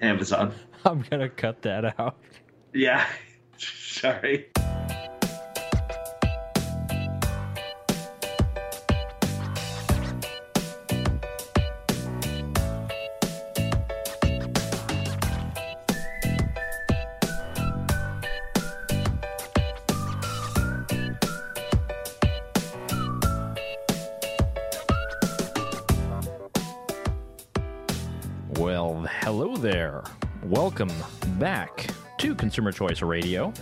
Amazon. I'm gonna cut that out. Yeah. Sorry. To Consumer Choice Radio.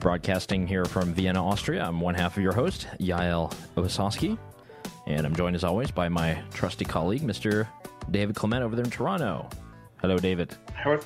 Broadcasting here from Vienna, Austria. I'm one half of your host, Yael Ossowski, and I'm joined as always by my trusty colleague, Mr. David Clement over there in Toronto. Hello, David. How are,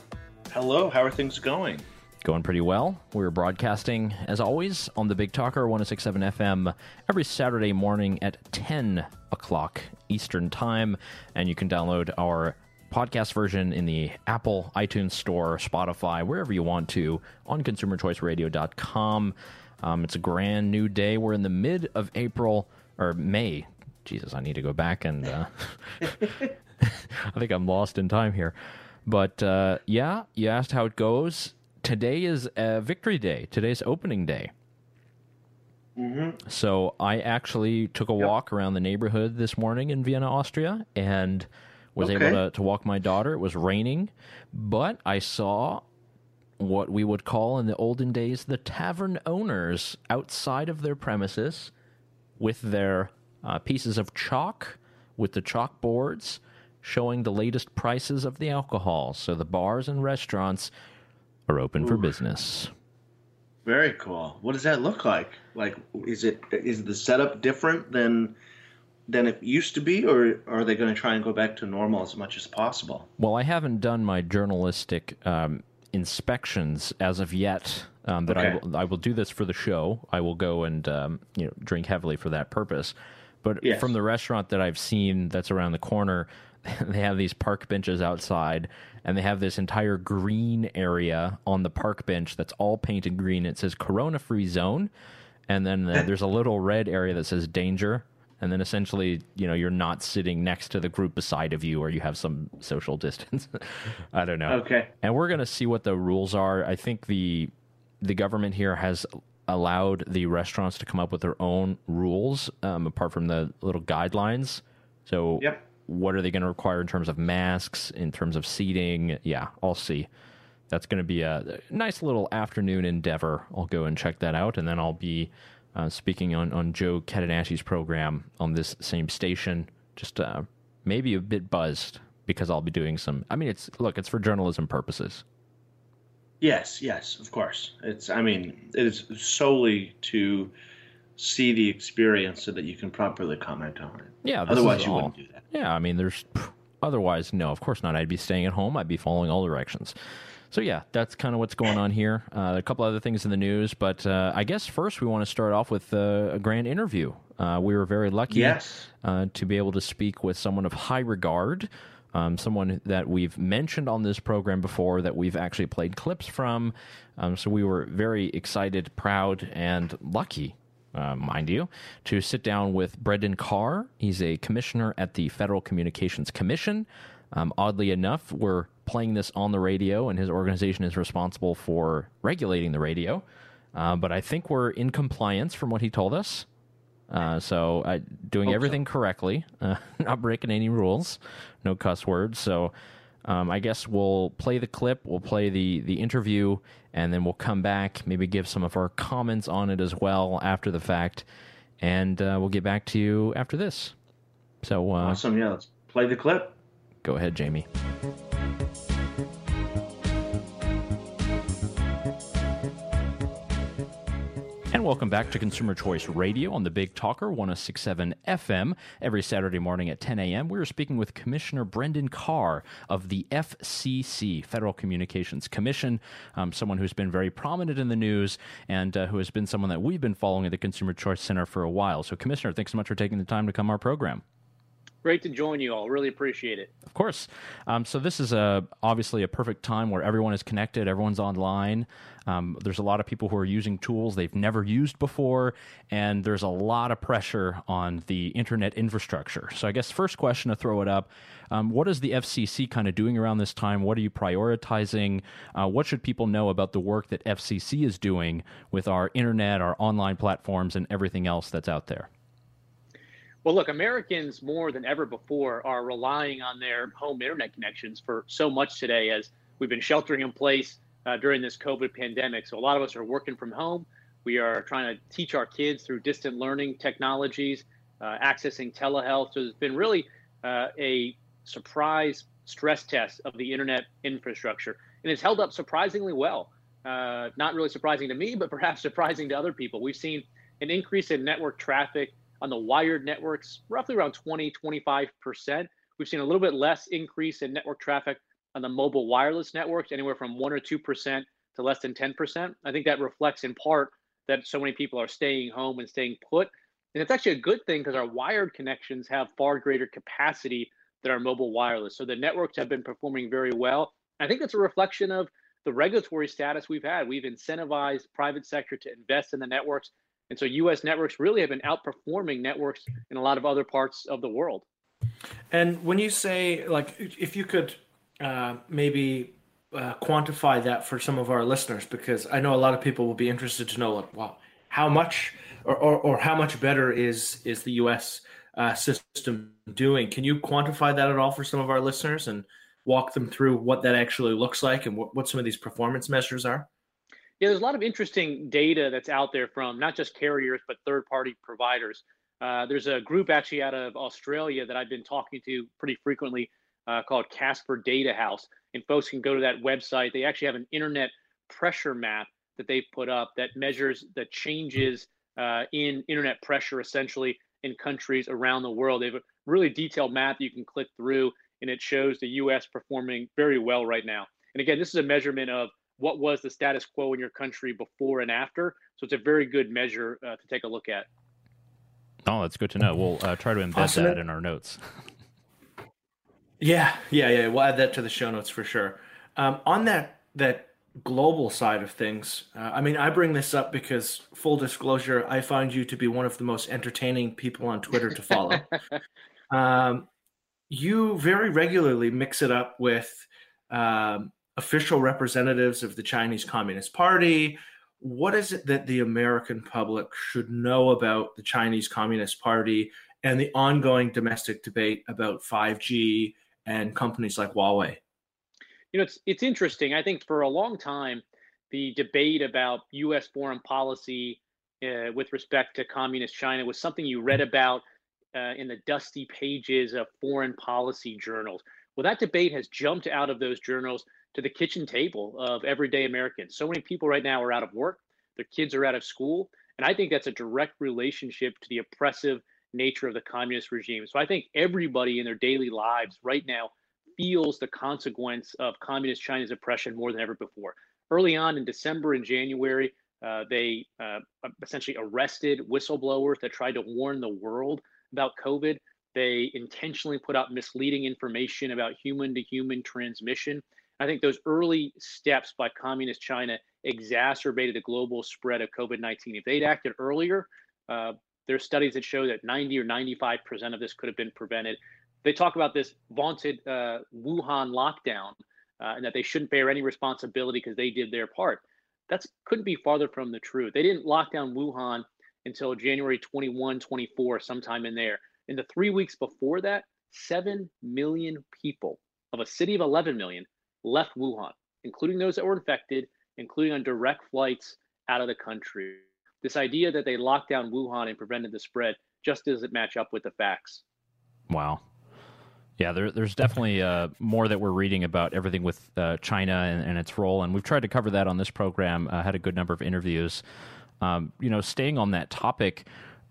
hello. How are things going? Going pretty well. We're broadcasting, as always, on the Big Talker 1067 FM every Saturday morning at 10 o'clock Eastern Time. And you can download our podcast version in the Apple iTunes Store, Spotify, wherever you want to, on consumerchoiceradio.com. Um, it's a grand new day. We're in the mid of April, or May. Jesus, I need to go back and. Uh, I think I'm lost in time here. But uh, yeah, you asked how it goes. Today is uh, Victory Day. Today's opening day. Mm-hmm. So I actually took a walk around the neighborhood this morning in Vienna, Austria, and was Okay. able to, to walk my daughter. It was raining, but I saw what we would call in the olden days the tavern owners outside of their premises with their uh, pieces of chalk, with the chalkboards showing the latest prices of the alcohol. So the bars and restaurants are open for business. Very cool. What does that look like? Like, is it is the setup different than than it used to be, or are they going to try and go back to normal as much as possible? Well, I haven't done my journalistic um, inspections as of yet. Um, that I, Okay. will, I will do this for the show. I will go and um, you know drink heavily for that purpose. But Yes. from the restaurant that I've seen that's around the corner, they have these park benches outside, and they have this entire green area on the park bench that's all painted green. It says Corona Free Zone, and then uh, there's a little red area that says Danger. And then essentially, you know, you're not sitting next to the group beside of you, or you have some social distance. I don't know. Okay. And we're going to see what the rules are. I think the the government here has allowed the restaurants to come up with their own rules, um, apart from the little guidelines. So, Yep. what are they going to require in terms of masks, in terms of seating? Yeah, I'll see. That's going to be a nice little afternoon endeavor. I'll go and check that out, and then I'll be uh, speaking on, on Joe Catanasci's program on this same station. Just uh, maybe a bit buzzed because I'll be doing some. I mean, it's look, it's for journalism purposes. Yes, yes, of course. It's. I mean, it is solely to see the experience so that you can properly comment on it. Yeah, Otherwise, is you all- wouldn't do that. Yeah, I mean, there's otherwise, no, of course not. I'd be staying at home. I'd be following all directions. So yeah, that's kind of what's going on here. Uh, a couple other things in the news, but uh, I guess first we want to start off with uh, a grand interview. Uh, we were very lucky Yes. uh, to be able to speak with someone of high regard, um, someone that we've mentioned on this program before, that we've actually played clips from. Um, so we were very excited, proud, and lucky uh, mind you, to sit down with Brendan Carr. He's a commissioner at the Federal Communications Commission. Um, oddly enough, we're playing this on the radio, and his organization is responsible for regulating the radio. Uh, but I think we're in compliance from what he told us. Uh, so uh, doing Hope so. everything correctly, uh, not breaking any rules, no cuss words. So um, I guess we'll play the clip, we'll play the the interview, and then we'll come back, maybe give some of our comments on it as well after the fact, and uh, we'll get back to you after this. So uh, Awesome. Yeah, let's play the clip. Go ahead, Jamie. And welcome back to Consumer Choice Radio on the Big Talker 1067 FM. Every Saturday morning at 10 a.m., we are speaking with Commissioner Brendan Carr of the FCC, Federal Communications Commission, um, someone who's been very prominent in the news and uh, who has been someone that we've been following at the Consumer Choice Center for a while. So, Commissioner, thanks so much for taking the time to come our program. Great to join you all. Really appreciate it. Of course. Um, so this is a obviously a perfect time where everyone is connected, everyone's online. Um, there's a lot of people who are using tools they've never used before, and there's a lot of pressure on the internet infrastructure. So I guess first question to throw it up: um, What is the FCC kind of doing around this time? What are you prioritizing? Uh, what should people know about the work that FCC is doing with our internet, our online platforms, and everything else that's out there? Well, look, Americans more than ever before are relying on their home internet connections for so much today as we've been sheltering in place uh, during this COVID pandemic. So a lot of us are working from home. We are trying to teach our kids through distant learning technologies, uh, accessing telehealth. So it's been really uh, a surprise stress test of the internet infrastructure, and it's held up surprisingly well. Uh, not really surprising to me, but perhaps surprising to other people. We've seen an increase in network traffic on the wired networks, roughly around 20, 25%. We've seen a little bit less increase in network traffic on the mobile wireless networks, anywhere from 1 or 2% to less than 10%. I think that reflects in part that so many people are staying home and staying put. And it's actually a good thing because our wired connections have far greater capacity than our mobile wireless. So the networks have been performing very well. I think that's a reflection of the regulatory status we've had. We've incentivized private sector to invest in the networks and so US networks really have been outperforming networks in a lot of other parts of the world. And when you say, like, if you could uh, maybe uh, quantify that for some of our listeners, because I know a lot of people will be interested to know, like, wow, how much or, or, or how much better is is the US uh, system doing? Can you quantify that at all for some of our listeners and walk them through what that actually looks like and what, what some of these performance measures are? Yeah, there's a lot of interesting data that's out there from not just carriers, but third party providers. Uh, there's a group actually out of Australia that I've been talking to pretty frequently uh, called Casper Data House. And folks can go to that website. They actually have an internet pressure map that they've put up that measures the changes uh, in internet pressure essentially in countries around the world. They have a really detailed map you can click through, and it shows the US performing very well right now. And again, this is a measurement of what was the status quo in your country before and after. So it's a very good measure uh, to take a look at. Oh, that's good to know. We'll uh, try to embed awesome. that in our notes. yeah, yeah, yeah. We'll add that to the show notes for sure. Um, on that that global side of things, uh, I mean, I bring this up because full disclosure, I find you to be one of the most entertaining people on Twitter to follow. um, you very regularly mix it up with um, official representatives of the Chinese Communist Party. What is it that the American public should know about the Chinese Communist Party and the ongoing domestic debate about 5G and companies like Huawei? You know, it's it's interesting. I think for a long time, the debate about U.S. foreign policy uh, with respect to communist China was something you read about uh, in the dusty pages of foreign policy journals. Well, that debate has jumped out of those journals to the kitchen table of everyday Americans. So many people right now are out of work, their kids are out of school. And I think that's a direct relationship to the oppressive nature of the communist regime. So I think everybody in their daily lives right now feels the consequence of communist China's oppression more than ever before. Early on in December and January, uh, they uh, essentially arrested whistleblowers that tried to warn the world about COVID. They intentionally put out misleading information about human to human transmission. I think those early steps by communist China exacerbated the global spread of COVID 19. If they'd acted earlier, uh, there's studies that show that 90 or 95% of this could have been prevented. They talk about this vaunted uh, Wuhan lockdown uh, and that they shouldn't bear any responsibility because they did their part. That couldn't be farther from the truth. They didn't lock down Wuhan until January 21, 24, sometime in there. In the three weeks before that, 7 million people of a city of 11 million left Wuhan, including those that were infected, including on direct flights out of the country. This idea that they locked down Wuhan and prevented the spread just doesn't match up with the facts. Wow. Yeah, there, there's definitely uh, more that we're reading about everything with uh, China and, and, its role, and we've tried to cover that on this program. Uh, had a good number of interviews. Um, you know, staying on that topic,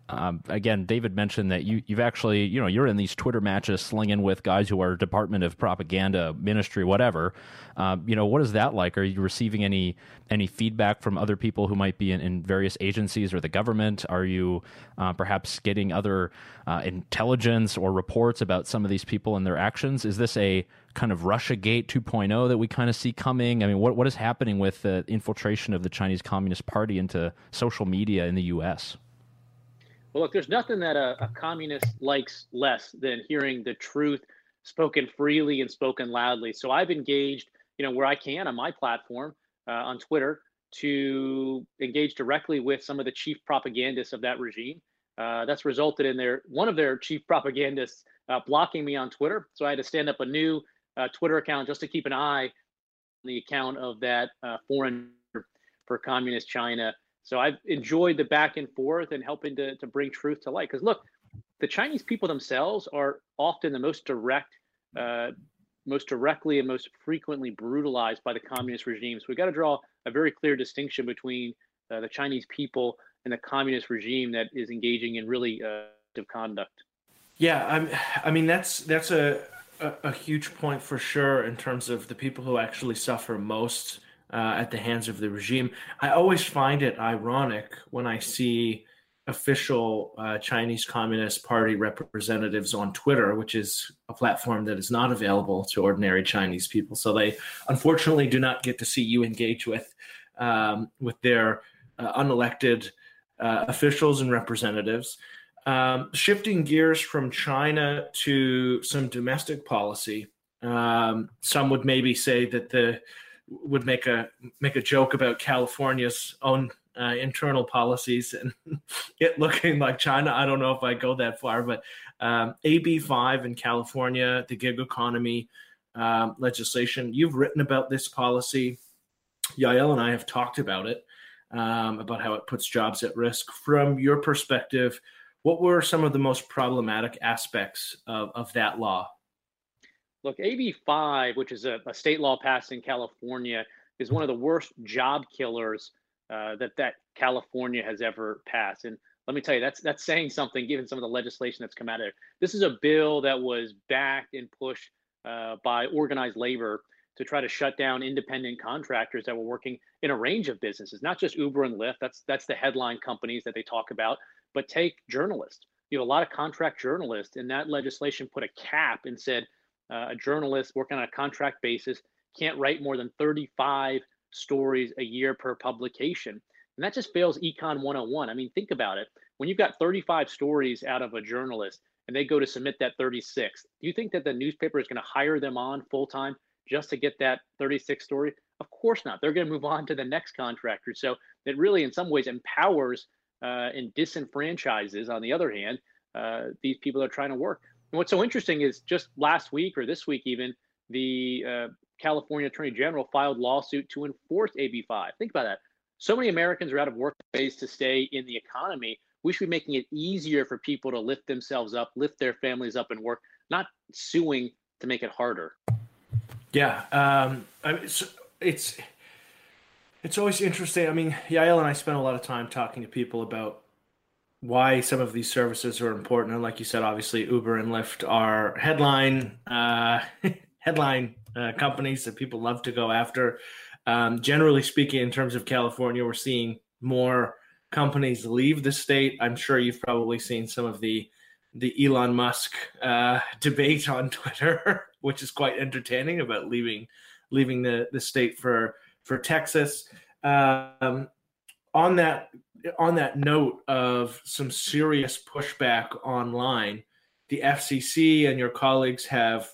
um, again, David mentioned that you you've actually you know you're in these Twitter matches slinging with guys who are Department of Propaganda, Ministry, whatever. Um, you know, what is that like? Are you receiving any any feedback from other people who might be in, in various agencies or the government? Are you uh, perhaps getting other uh, intelligence or reports about some of these people and their actions? Is this a kind of Russia Gate 2.0 that we kind of see coming? I mean, what what is happening with the infiltration of the Chinese Communist Party into social media in the U.S.? Well, look, there's nothing that a, a communist likes less than hearing the truth spoken freely and spoken loudly. So I've engaged, you know, where I can on my platform uh, on Twitter to engage directly with some of the chief propagandists of that regime. Uh, that's resulted in their one of their chief propagandists uh, blocking me on Twitter. So I had to stand up a new uh, Twitter account just to keep an eye on the account of that uh, foreign for communist China. So I've enjoyed the back and forth and helping to, to bring truth to light. Because look, the Chinese people themselves are often the most direct, uh, most directly and most frequently brutalized by the communist regime. So we've got to draw a very clear distinction between uh, the Chinese people and the communist regime that is engaging in really uh, conduct. Yeah, I'm, I mean that's that's a, a, a huge point for sure in terms of the people who actually suffer most uh, at the hands of the regime. I always find it ironic when I see official uh, Chinese Communist Party representatives on Twitter, which is a platform that is not available to ordinary Chinese people. So they unfortunately do not get to see you engage with um, with their uh, unelected uh, officials and representatives. Um, shifting gears from China to some domestic policy, um, some would maybe say that the would make a make a joke about California's own uh, internal policies and it looking like China. I don't know if I go that far, but um, AB five in California, the gig economy um, legislation. You've written about this policy. Yael and I have talked about it, um, about how it puts jobs at risk. From your perspective, what were some of the most problematic aspects of, of that law? Look, AB five, which is a, a state law passed in California, is one of the worst job killers uh, that that California has ever passed. And let me tell you, that's that's saying something given some of the legislation that's come out of there. This is a bill that was backed and pushed uh, by organized labor to try to shut down independent contractors that were working in a range of businesses, not just Uber and Lyft. That's that's the headline companies that they talk about, but take journalists. You have a lot of contract journalists, and that legislation put a cap and said uh, a journalist working on a contract basis can't write more than 35 stories a year per publication. And that just fails Econ 101. I mean, think about it. When you've got 35 stories out of a journalist and they go to submit that 36, do you think that the newspaper is going to hire them on full time just to get that 36 story? Of course not. They're going to move on to the next contractor. So it really, in some ways, empowers uh, and disenfranchises, on the other hand, uh, these people that are trying to work. And what's so interesting is just last week or this week, even, the uh, California Attorney General filed lawsuit to enforce AB5. Think about that. So many Americans are out of work ways to stay in the economy. We should be making it easier for people to lift themselves up, lift their families up and work, not suing to make it harder. Yeah, um, I mean, it's, it's it's always interesting. I mean, Yael and I spent a lot of time talking to people about why some of these services are important. And like you said, obviously Uber and Lyft are headline uh, headline uh, companies that people love to go after. Um, generally speaking, in terms of California, we're seeing more companies leave the state. I'm sure you've probably seen some of the the Elon Musk uh, debate on Twitter, which is quite entertaining about leaving leaving the, the state for for Texas. Um, on that on that note of some serious pushback online, the FCC and your colleagues have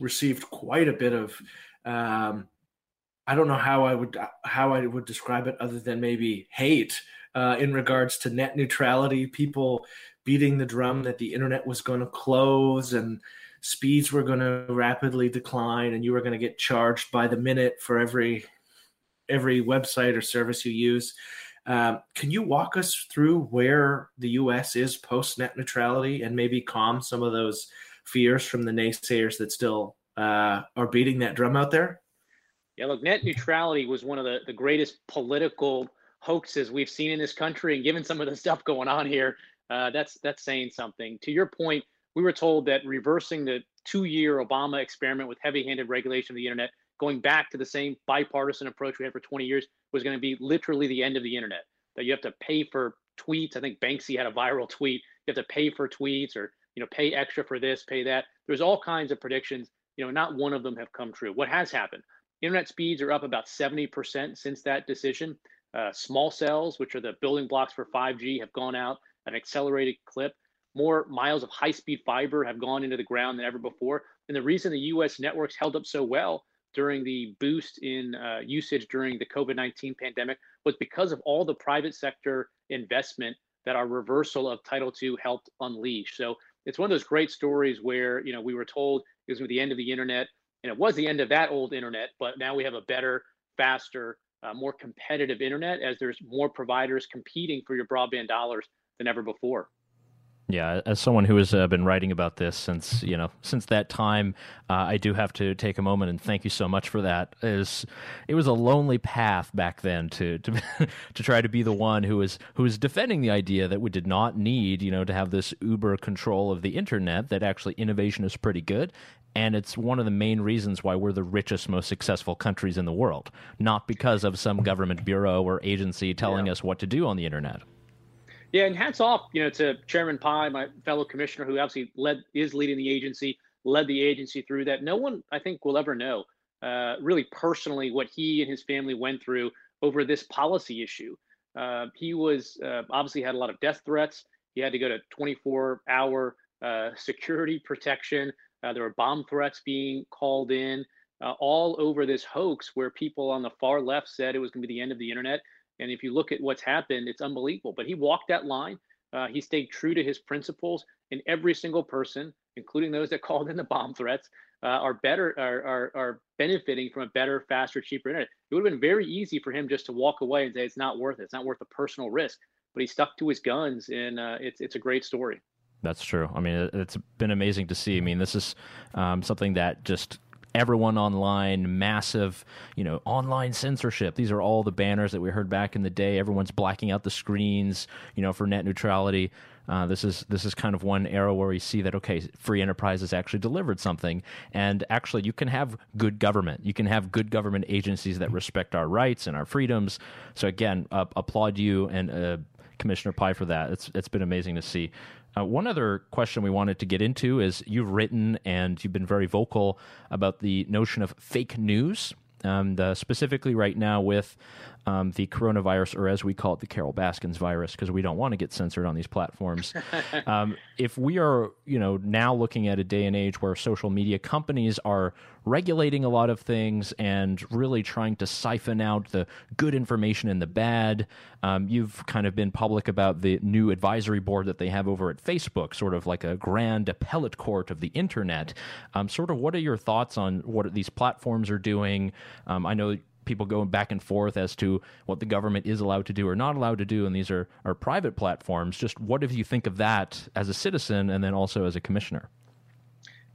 received quite a bit of um, I don't know how I would how I would describe it other than maybe hate uh, in regards to net neutrality. People beating the drum that the internet was going to close and speeds were going to rapidly decline, and you were going to get charged by the minute for every every website or service you use. Um, can you walk us through where the U.S. is post net neutrality and maybe calm some of those fears from the naysayers that still uh, are beating that drum out there? Yeah, look, net neutrality was one of the, the greatest political hoaxes we've seen in this country, and given some of the stuff going on here, uh, that's that's saying something. To your point, we were told that reversing the two-year Obama experiment with heavy-handed regulation of the internet, going back to the same bipartisan approach we had for 20 years, was going to be literally the end of the internet. That you have to pay for tweets. I think Banksy had a viral tweet. You have to pay for tweets, or you know, pay extra for this, pay that. There's all kinds of predictions. You know, not one of them have come true. What has happened? Internet speeds are up about 70% since that decision. Uh, small cells, which are the building blocks for 5G, have gone out an accelerated clip. More miles of high speed fiber have gone into the ground than ever before. And the reason the US networks held up so well during the boost in uh, usage during the COVID 19 pandemic was because of all the private sector investment that our reversal of Title II helped unleash. So it's one of those great stories where you know we were told it was the end of the internet, and it was the end of that old internet, but now we have a better, faster, uh, more competitive internet as there's more providers competing for your broadband dollars than ever before. Yeah, as someone who has uh, been writing about this since you know since that time, uh, I do have to take a moment and thank you so much for that. Is it was a lonely path back then to to to try to be the one who was who was defending the idea that we did not need you know to have this uber control of the internet. That actually innovation is pretty good, and it's one of the main reasons why we're the richest, most successful countries in the world. Not because of some government bureau or agency telling yeah. us what to do on the internet. Yeah, and hats off, you know, to Chairman Pai, my fellow commissioner, who obviously led is leading the agency, led the agency through that. No one, I think, will ever know uh, really personally what he and his family went through over this policy issue. Uh, he was uh, obviously had a lot of death threats. He had to go to 24-hour uh, security protection. Uh, there were bomb threats being called in uh, all over this hoax, where people on the far left said it was going to be the end of the internet. And if you look at what's happened, it's unbelievable. But he walked that line. Uh, he stayed true to his principles, and every single person, including those that called in the bomb threats, uh, are better are, are, are benefiting from a better, faster, cheaper internet. It would have been very easy for him just to walk away and say it's not worth it. It's not worth the personal risk. But he stuck to his guns, and uh, it's it's a great story. That's true. I mean, it's been amazing to see. I mean, this is um, something that just everyone online, massive, you know, online censorship. These are all the banners that we heard back in the day. Everyone's blacking out the screens, you know, for net neutrality. Uh, this is this is kind of one era where we see that okay, free enterprise has actually delivered something, and actually you can have good government. You can have good government agencies that respect our rights and our freedoms. So again, uh, applaud you and uh, Commissioner Pai for that. It's it's been amazing to see. Uh, one other question we wanted to get into is you've written and you've been very vocal about the notion of fake news. Um, the, specifically right now with um, the coronavirus, or as we call it, the Carol Baskins virus, because we don't want to get censored on these platforms. um, if we are, you know, now looking at a day and age where social media companies are regulating a lot of things and really trying to siphon out the good information and the bad, um, you've kind of been public about the new advisory board that they have over at Facebook, sort of like a grand appellate court of the internet. Um, sort of, what are your thoughts on what these platforms are doing? Um, I know people going back and forth as to what the government is allowed to do or not allowed to do, and these are, are private platforms. Just what do you think of that as a citizen and then also as a commissioner?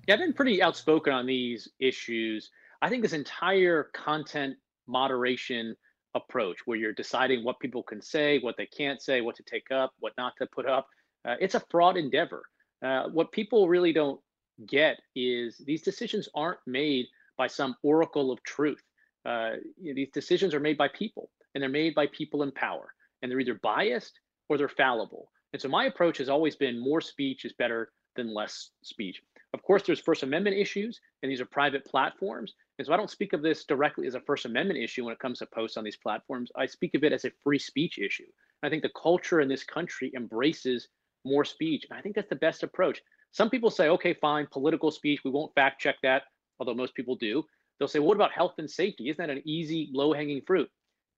Yeah, I've been pretty outspoken on these issues. I think this entire content moderation approach, where you're deciding what people can say, what they can't say, what to take up, what not to put up, uh, it's a fraud endeavor. Uh, what people really don't get is these decisions aren't made by some oracle of truth uh, you know, these decisions are made by people and they're made by people in power and they're either biased or they're fallible. And so my approach has always been more speech is better than less speech. Of course there's first amendment issues and these are private platforms and so i don't speak of this directly as a first amendment issue when it comes to posts on these platforms. I speak of it as a free speech issue. I think the culture in this country embraces more speech and i think that's the best approach. Some people say okay fine political speech we won't fact check that although most people do They'll say, what about health and safety? Isn't that an easy, low hanging fruit?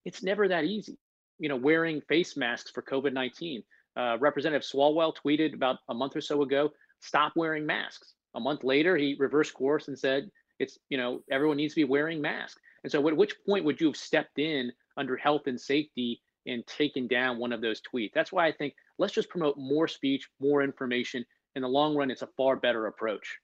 It's never that easy. You know, wearing face masks for COVID 19. Uh, Representative Swalwell tweeted about a month or so ago, stop wearing masks. A month later, he reversed course and said, it's, you know, everyone needs to be wearing masks. And so, at which point would you have stepped in under health and safety and taken down one of those tweets? That's why I think let's just promote more speech, more information. In the long run, it's a far better approach.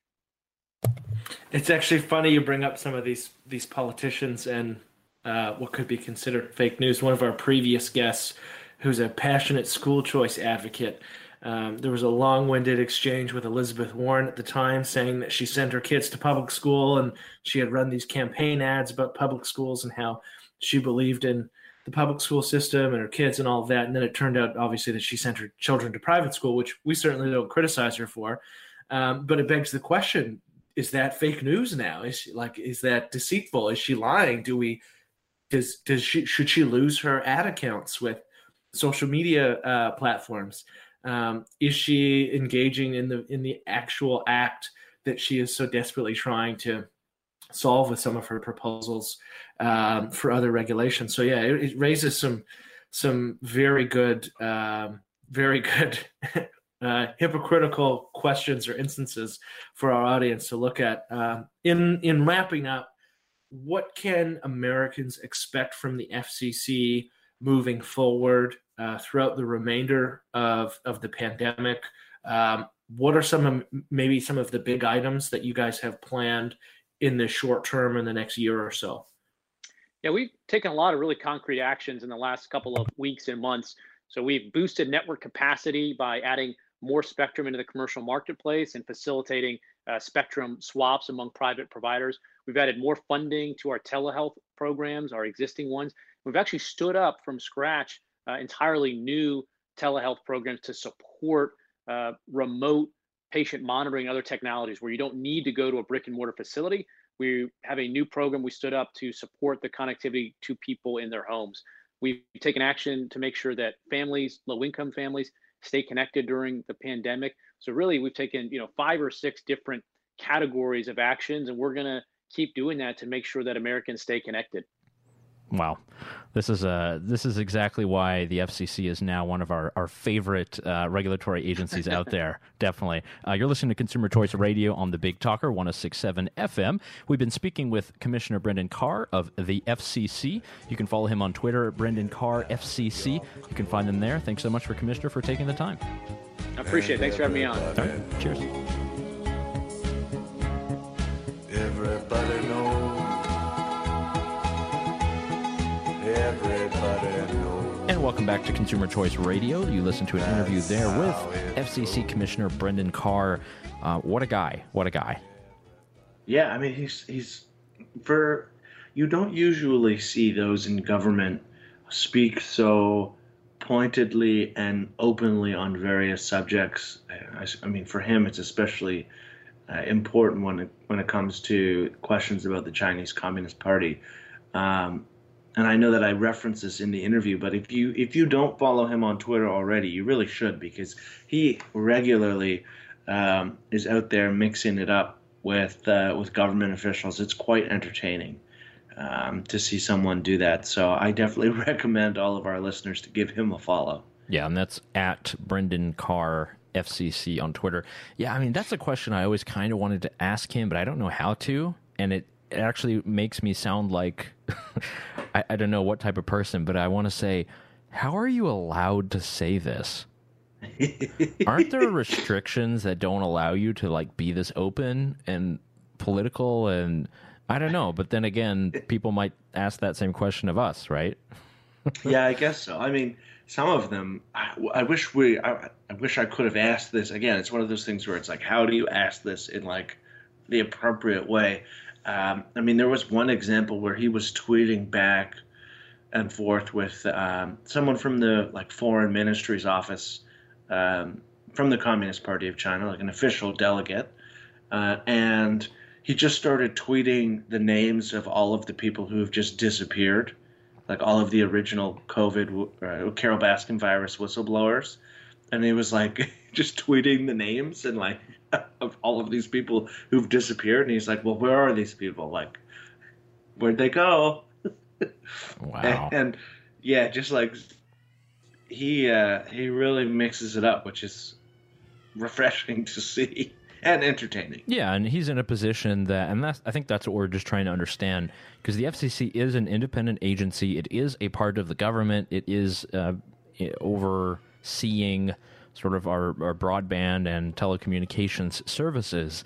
It's actually funny you bring up some of these these politicians and uh, what could be considered fake news. One of our previous guests, who's a passionate school choice advocate, um, there was a long-winded exchange with Elizabeth Warren at the time, saying that she sent her kids to public school and she had run these campaign ads about public schools and how she believed in the public school system and her kids and all that. And then it turned out, obviously, that she sent her children to private school, which we certainly don't criticize her for. Um, but it begs the question: Is that fake news now? Is she, like is that deceitful? Is she lying? Do we does does she should she lose her ad accounts with social media uh, platforms? Um, is she engaging in the in the actual act that she is so desperately trying to solve with some of her proposals um, for other regulations? So yeah, it, it, raises some some very good um, very good uh, hypocritical questions or instances for our audience to look at. Um, in in wrapping up, what can Americans expect from the FCC moving forward uh, throughout the remainder of of the pandemic? Um, what are some maybe some of the big items that you guys have planned in the short term in the next year or so? Yeah, we've taken a lot of really concrete actions in the last couple of weeks and months. So we've boosted network capacity by adding more spectrum into the commercial marketplace and facilitating uh, spectrum swaps among private providers. We've added more funding to our telehealth programs, our existing ones. We've actually stood up from scratch uh, entirely new telehealth programs to support uh, remote patient monitoring other technologies where you don't need to go to a brick and mortar facility. We have a new program we stood up to support the connectivity to people in their homes. We've taken action to make sure that families, low income families, stay connected during the pandemic. So really, we've taken you know five or six different categories of actions, and we're going to keep doing that to make sure that Americans stay connected. Wow, this is uh, this is exactly why the FCC is now one of our our favorite uh, regulatory agencies out there. Definitely, uh, you're listening to Consumer Choice Radio on the Big Talker 106.7 FM. We've been speaking with Commissioner Brendan Carr of the FCC. You can follow him on Twitter, Brendan Carr FCC. You can find him there. Thanks so much for Commissioner for taking the time. I appreciate it. Thanks for having me on. Right. Cheers. Everybody knows. Welcome back to Consumer Choice Radio. You listen to an interview there with FCC Commissioner Brendan Carr. Uh, what a guy! What a guy! Yeah, I mean he's he's for you don't usually see those in government speak so pointedly and openly on various subjects. I, I mean, for him, it's especially uh, important when it, when it comes to questions about the Chinese Communist Party. Um, and I know that I referenced this in the interview, but if you if you don't follow him on Twitter already, you really should because he regularly um, is out there mixing it up with uh, with government officials. It's quite entertaining um, to see someone do that. So I definitely recommend all of our listeners to give him a follow. Yeah, and that's at Brendan Carr FCC on Twitter. Yeah, I mean that's a question I always kind of wanted to ask him, but I don't know how to, and it it actually makes me sound like I, I don't know what type of person, but I want to say, how are you allowed to say this? Aren't there restrictions that don't allow you to like be this open and political and I don't know, but then again, people might ask that same question of us, right? yeah, I guess so. I mean, some of them, I, I wish we, I, I, wish I could have asked this. Again, it's one of those things where it's like, how do you ask this in like the appropriate way? Um, I mean, there was one example where he was tweeting back and forth with um, someone from the like foreign ministry's office um, from the Communist Party of China, like an official delegate, uh, and he just started tweeting the names of all of the people who have just disappeared, like all of the original COVID, uh, Carol Baskin virus whistleblowers, and he was like just tweeting the names and like of all of these people who've disappeared. And he's like, well, where are these people? Like, where'd they go? Wow. and, and, yeah, just like he uh, he really mixes it up, which is refreshing to see and entertaining. Yeah, and he's in a position that, and that's I think that's what we're just trying to understand because the FCC is an independent agency. It is a part of the government. It is uh, overseeing sort of our, our broadband and telecommunications services.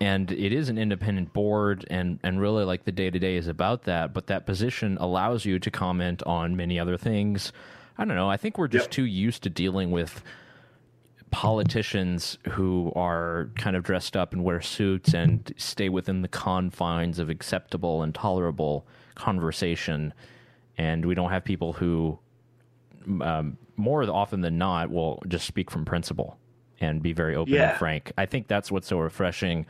and it is an independent board and and really like the day to day is about that but that position allows you to comment on many other things i don't know i think we're just Yep. too used to dealing with politicians who are kind of dressed up and wear suits and stay within the confines of acceptable and tolerable conversation and we don't have people who um, more often than not will just speak from principle and be very open Yeah. and frank. I think that's what's so refreshing.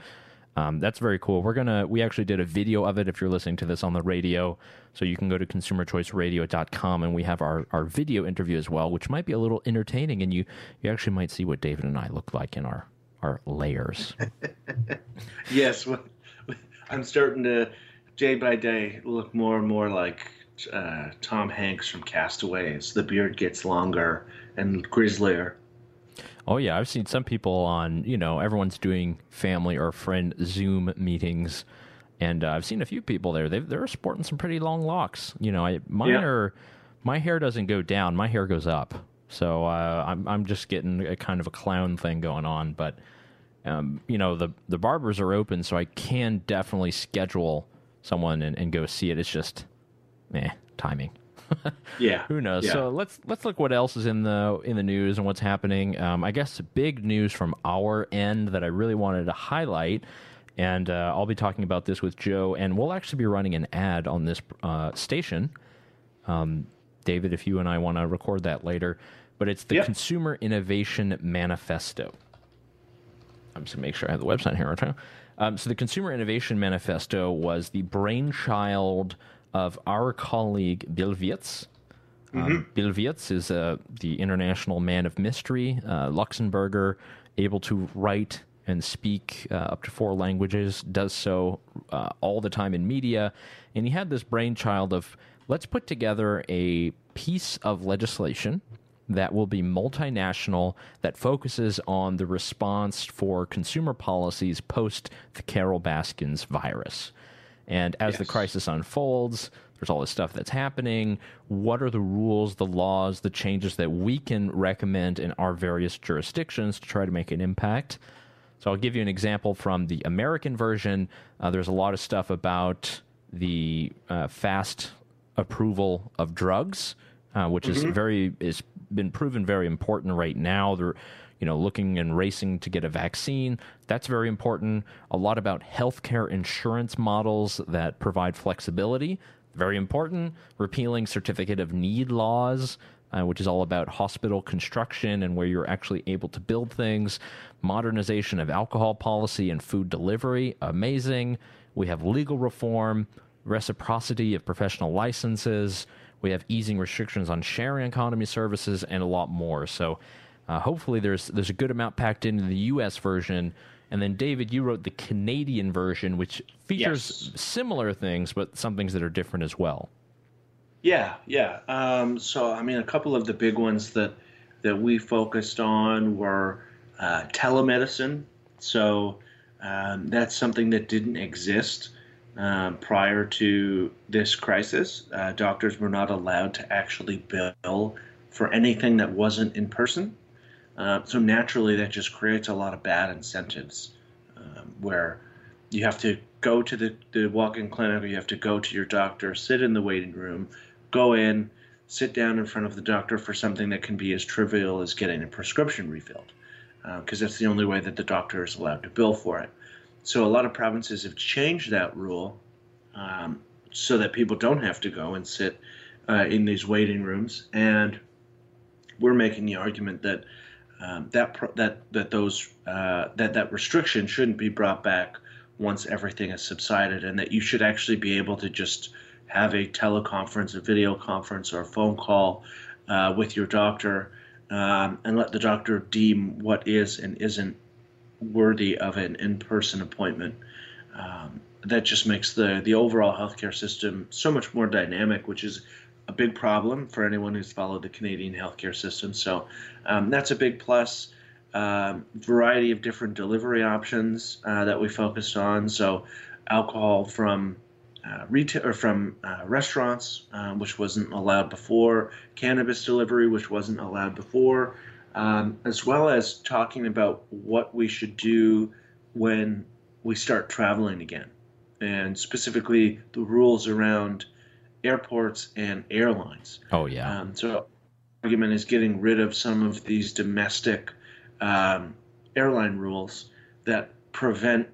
Um, that's very cool. We're gonna we actually did a video of it if you're listening to this on the radio. So you can go to consumerchoiceradio.com and we have our, our video interview as well which might be a little entertaining and you you actually might see what david and i look like in our our layers. Yes, well, I'm starting to day by day look more and more like uh, Tom Hanks from Castaways. The beard gets longer and grislier. Oh yeah, I've seen some people on, you know, everyone's doing family or friend Zoom meetings, and uh, I've seen a few people there. They they're sporting some pretty long locks. You know, I mine Yeah. are my hair doesn't go down, my hair goes up. So uh, I'm I'm just getting a kind of a clown thing going on, but um, you know the the barbers are open, so I can definitely schedule someone and, and go see it. It's just, eh, timing. Yeah. Who knows? Yeah. So let's let's look what else is in the in the news and what's happening. Um, I guess big news from our end that I really wanted to highlight, and uh, I'll be talking about this with Joe, and we'll actually be running an ad on this uh, station. Um, David, if you and I want to record that later, but it's the Yeah. Consumer Innovation Manifesto. I'm just gonna make sure I have the website here. Okay. Um, so the Consumer Innovation Manifesto was the brainchild of our colleague Bill Wirtz. Um, Bill Wirtz is uh, the international man of mystery, uh, Luxembourger, able to write and speak uh, up to four languages, does so uh, all the time in media. And he had this brainchild of let's put together a piece of legislation that will be multinational that focuses on the response for consumer policies post the Carol Baskins virus. And as the crisis unfolds, there's all this stuff that's happening. What are the rules, the laws, the changes that we can recommend in our various jurisdictions to try to make an impact? So I'll give you an example from the American version. Uh, there's a lot of stuff about the uh, fast approval of drugs, uh, which is very is been proven very important right now. They're you know looking and racing to get a vaccine. That's very important. A lot about healthcare insurance models that provide flexibility. Very important. Repealing certificate of need laws uh, which is all about hospital construction and where you're actually able to build things. Modernization of alcohol policy and food delivery, amazing. We have legal reform, reciprocity of professional licenses. We have easing restrictions on sharing economy services and a lot more. So, uh, hopefully, there's there's a good amount packed into the U.S. version. And then, David, you wrote the Canadian version, which features Yes. similar things, but some things that are different as well. Yeah, yeah. Um, so, I mean, a couple of the big ones that that we focused on were uh, telemedicine. So, um, that's something that didn't exist um, prior to this crisis. Uh, doctors were not allowed to actually bill for anything that wasn't in person. Uh, so naturally, that just creates a lot of bad incentives, um, where you have to go to the, the walk-in clinic, or you have to go to your doctor, sit in the waiting room, go in, sit down in front of the doctor for something that can be as trivial as getting a prescription refilled, because that's the only way that the doctor is allowed to bill for it. So a lot of provinces have changed that rule um, so that people don't have to go and sit uh, in these waiting rooms. And we're making the argument that um, that that that those uh, that that restriction shouldn't be brought back once everything has subsided, and that you should actually be able to just have a teleconference, a video conference, or a phone call uh, with your doctor, um, and let the doctor deem what is and isn't worthy of an in-person appointment. Um, that just makes the the overall healthcare system so much more dynamic, which is a big problem for anyone who's followed the Canadian healthcare system. So um, that's a big plus. Um, variety of different delivery options uh, that we focused on. So alcohol from uh, retail or from uh, restaurants, uh, which wasn't allowed before. Cannabis delivery, which wasn't allowed before. Um, as well as talking about what we should do when we start traveling again, and specifically the rules around airports and airlines. Oh yeah. Um, so, argument is getting rid of some of these domestic um, airline rules that prevent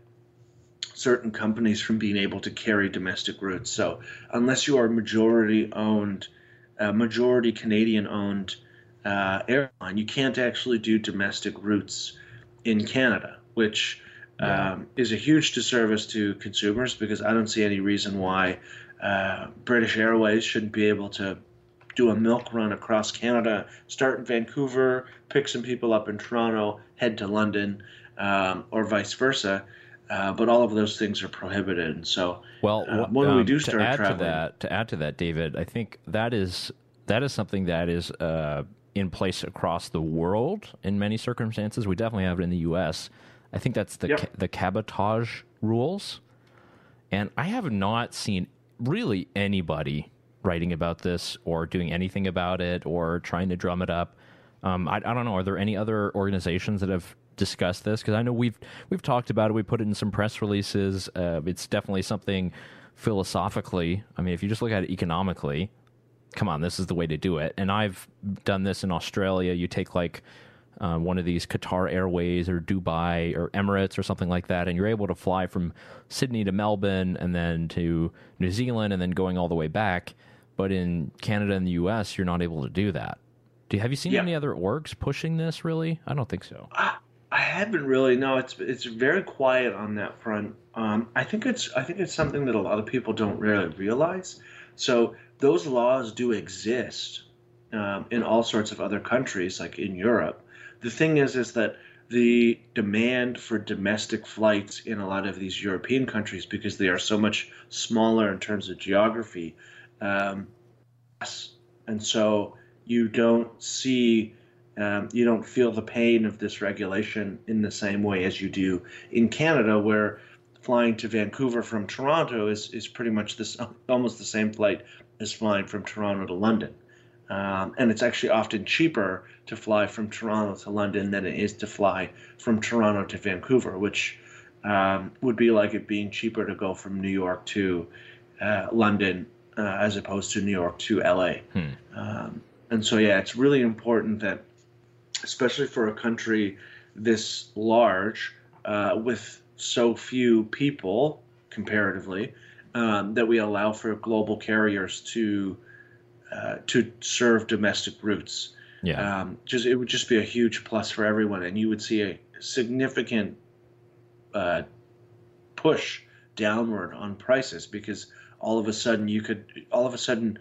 certain companies from being able to carry domestic routes. So, unless you are majority owned, uh, majority Canadian owned uh, airline, you can't actually do domestic routes in Canada, which Yeah. um, is a huge disservice to consumers because I don't see any reason why uh, British Airways shouldn't be able to do a milk run across Canada, start in Vancouver, pick some people up in Toronto, head to London, um, or vice versa. Uh, but all of those things are prohibited. And so, Well, Uh, wh- when we um, do to start add traveling- to that, to add to that, David, I think that is that is something that is uh, in place across the world in many circumstances. We definitely have it in the U.S. I think that's the Yep. ca- the cabotage rules, and I have not seen really anybody writing about this or doing anything about it or trying to drum it up. Um, I, I don't know. Are there any other organizations that have discussed this? Because I know we've we've talked about it. We put it in some press releases. Uh, it's definitely something philosophically. I mean, if you just look at it economically, come on, this is the way to do it. And I've done this in Australia. You take like uh, one of these Qatar Airways or Dubai or Emirates or something like that, and you're able to fly from Sydney to Melbourne and then to New Zealand and then going all the way back. But in Canada and the U.S., you're not able to do that. Do you, have you seen Yeah. any other orgs pushing this? Really, I don't think so. I, I haven't really. No, it's it's very quiet on that front. Um, I think it's I think it's something that a lot of people don't really realize. So those laws do exist um, in all sorts of other countries, like in Europe. The thing is, is that the demand for domestic flights in a lot of these European countries, because they are so much smaller in terms of geography, um, and so you don't see um, you don't feel the pain of this regulation in the same way as you do in Canada, where flying to Vancouver from Toronto is, is pretty much this almost the same flight as flying from Toronto to London. Um, and it's actually often cheaper to fly from Toronto to London than it is to fly from Toronto to Vancouver, which um, would be like it being cheaper to go from New York to uh, London uh, as opposed to New York to LA. Hmm. Um, and so, yeah, it's really important that, especially for a country this large, uh, with so few people comparatively, um, that we allow for global carriers to uh, to serve domestic routes. Yeah, Um, just it would just be a huge plus for everyone, and you would see a significant uh, push downward on prices because all of a sudden you could all of a sudden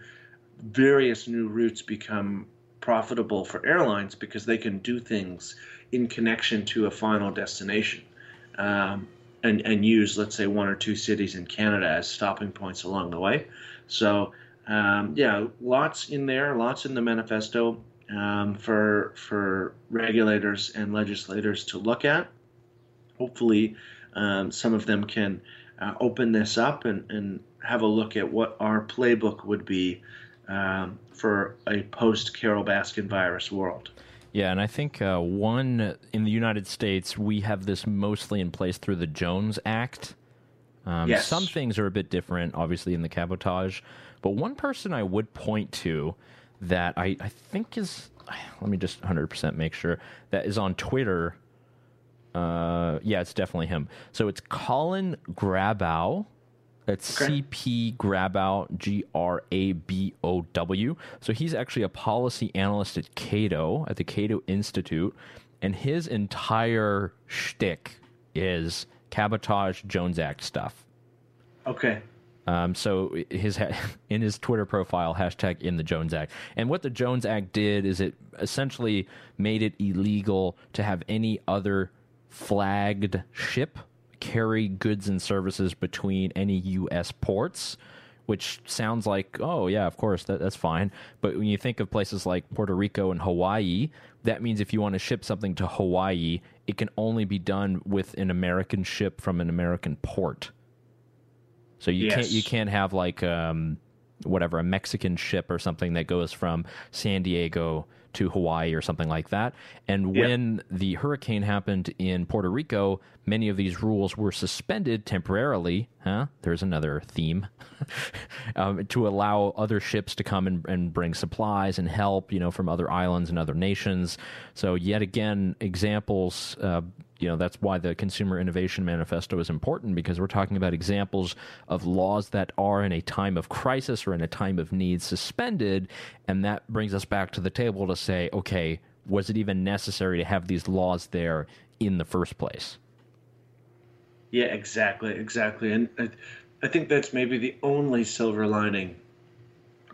various new routes become profitable for airlines because they can do things in connection to a final destination. Um, and and use let's say one or two cities in Canada as stopping points along the way. So um, yeah lots in there lots in the manifesto um, for for regulators and legislators to look at hopefully um, some of them can uh, open this up and, and have a look at what our playbook would be um, for a post Carol Baskin virus world. Yeah, and I think uh, one in the United States, we have this mostly in place through the Jones Act. Um, Yes. Some things are a bit different, obviously, in the cabotage. But one person I would point to that I, I think is, let me just 100% make sure, that is on Twitter. Uh, yeah, it's definitely him. So it's Colin Grabow. It's Okay. CP Grabow, G R A B O W. So he's actually a policy analyst at Cato, at the Cato Institute, and his entire shtick is cabotage Jones Act stuff. Okay. Um, so his ha- in his Twitter profile hashtag in the Jones Act, and what the Jones Act did is it essentially made it illegal to have any other flagged ship carry goods and services between any U.S. ports. Which sounds like, oh yeah, of course that, that's fine. But when you think of places like Puerto Rico and Hawaii, that means if you want to ship something to Hawaii, it can only be done with an American ship from an American port. So you can't you can't have like um, whatever a Mexican ship or something that goes from San Diego to Hawaii or something like that. And Yeah. when the hurricane happened in Puerto Rico, many of these rules were suspended temporarily. Huh? There's another theme um, to allow other ships to come and, and bring supplies and help, you know, from other islands and other nations. So yet again, examples. Uh, you know that's why the consumer innovation manifesto is important because we're talking about examples of laws that are in a time of crisis or in a time of need suspended and that brings us back to the table to say okay was it even necessary to have these laws there in the first place Yeah, exactly, exactly. And I, I think that's maybe the only silver lining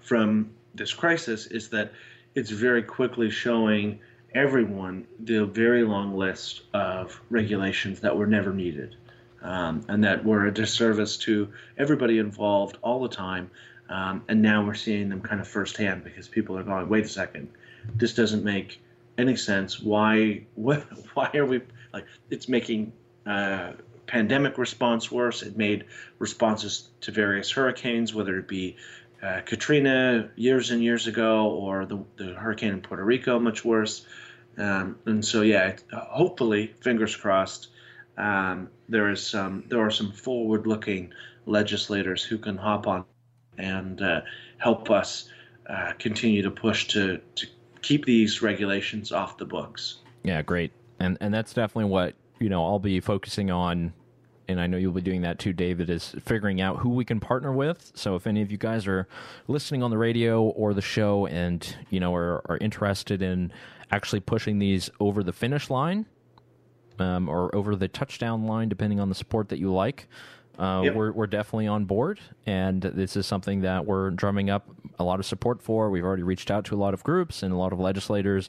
from this crisis is that it's very quickly showing everyone the very long list of regulations that were never needed um, and that were a disservice to everybody involved all the time. Um, and now we're seeing them kind of firsthand because people are going, wait a second, this doesn't make any sense. Why? What? Why are we like? It's making uh, pandemic response worse. It made responses to various hurricanes, whether it be uh, Katrina years and years ago or the, the hurricane in Puerto Rico, much worse. Um, and so, yeah, it, uh, hopefully, fingers crossed, um, there is some there are some forward-looking legislators who can hop on and uh, help us uh, continue to push to to keep these regulations off the books. Yeah, great. And and that's definitely what, you know, I'll be focusing on and I know you'll be doing that too, David, is figuring out who we can partner with. So if any of you guys are listening on the radio or the show and, you know, are, are interested in actually pushing these over the finish line um, or over the touchdown line, depending on the support that you like, uh, Yep. we're, we're definitely on board. And this is something that we're drumming up a lot of support for. We've already reached out to a lot of groups and a lot of legislators.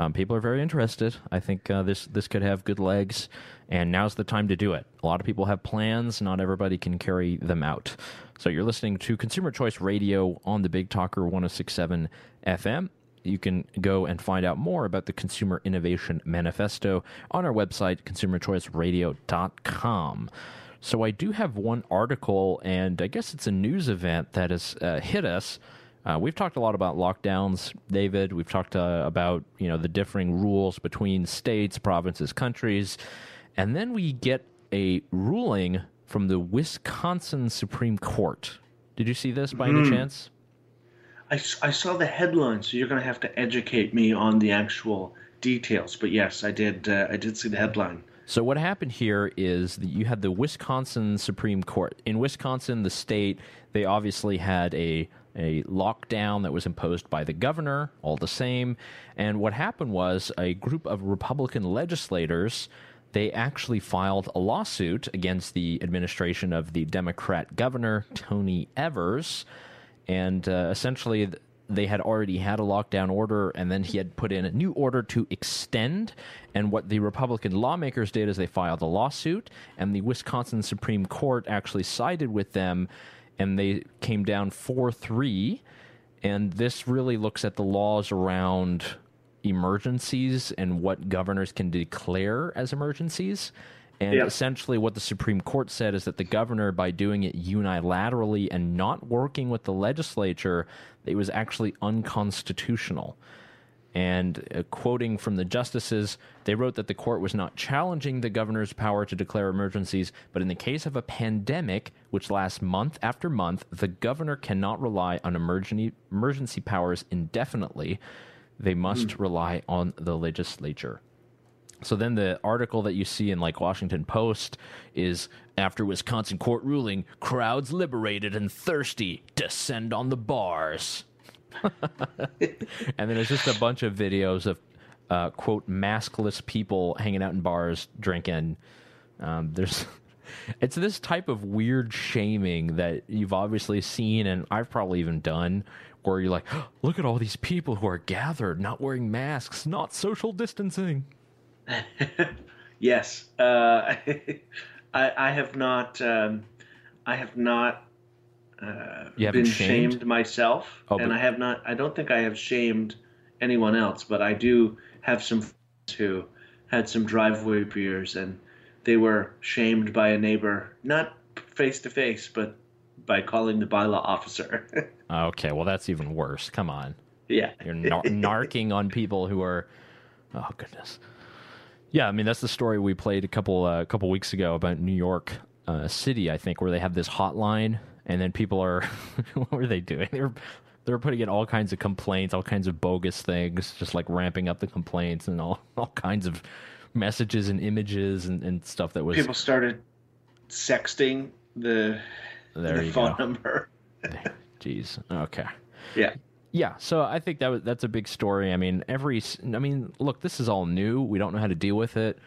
Um, people are very interested. I think uh, this this could have good legs, and now's the time to do it. A lot of people have plans. Not everybody can carry them out. So you're listening to Consumer Choice Radio on the Big Talker 106.7 FM. You can go and find out more about the Consumer Innovation Manifesto on our website, consumerchoiceradio.com. So I do have one article, and I guess it's a news event that has uh, hit us. Uh, we've talked a lot about lockdowns, David. We've talked uh, about you know the differing rules between states, provinces, countries, and then we get a ruling from the Wisconsin Supreme Court. Did you see this by any chance? I, I saw the headline, so you're going to have to educate me on the actual details. But yes, I did. Uh, I did see the headline. So what happened here is that you had the Wisconsin Supreme Court. In Wisconsin, the state, they obviously had a a lockdown that was imposed by the governor, all the same. And what happened was a group of Republican legislators they actually filed a lawsuit against the administration of the Democrat governor Tony Evers, and uh, essentially th- they had already had a lockdown order, and then he had put in a new order to extend. And what the Republican lawmakers did is they filed a lawsuit, and the Wisconsin Supreme Court actually sided with them, and they came down four three. And this really looks at the laws around emergencies and what governors can declare as emergencies. And Yeah. essentially, what the Supreme Court said is that the governor, by doing it unilaterally and not working with the legislature, it was actually unconstitutional. And uh, quoting from the justices, they wrote that the court was not challenging the governor's power to declare emergencies, but in the case of a pandemic, which lasts month after month, the governor cannot rely on emergency, emergency powers indefinitely. They must rely on the legislature. So then the article that you see in like Washington Post is after Wisconsin court ruling, crowds liberated and thirsty descend on the bars. and then it's just a bunch of videos of uh, quote maskless people hanging out in bars drinking. Um, there's it's this type of weird shaming that you've obviously seen and I've probably even done where you're like, look at all these people who are gathered, not wearing masks, not social distancing. Yes, uh, I, I have not. Um, I have not uh, been shamed? shamed, myself, Oh, and but- I have not. I don't think I have shamed anyone else, but I do have some friends who had some driveway beers, and they were shamed by a neighbor, not face to face, but by calling the bylaw officer. Okay, well that's even worse. Come on. Yeah. You're nar- narking on people who are. Oh goodness. Yeah, I mean that's the story we played a couple a uh, couple weeks ago about New York uh, City, I think, where they have this hotline, and then people are. what were they doing? They were they were putting in all kinds of complaints, all kinds of bogus things, just like ramping up the complaints and all all kinds of messages and images and, and stuff that was people started sexting the, there the phone go. number. Jeez. Okay. Yeah. Yeah, so I think that was, that's a big story. I mean, every I mean, look, this is all new. We don't know how to deal with it.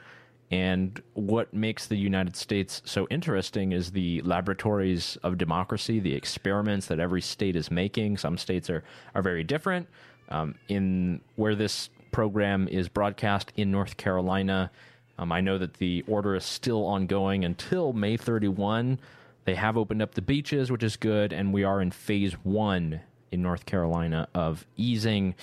And what makes the United States so interesting is the laboratories of democracy, the experiments that every state is making. Some states are, are very different. Um, in where this program is broadcast in North Carolina, um, I know that the order is still ongoing until May 31. They have opened up the beaches, which is good, and we are in phase one in North Carolina of easing.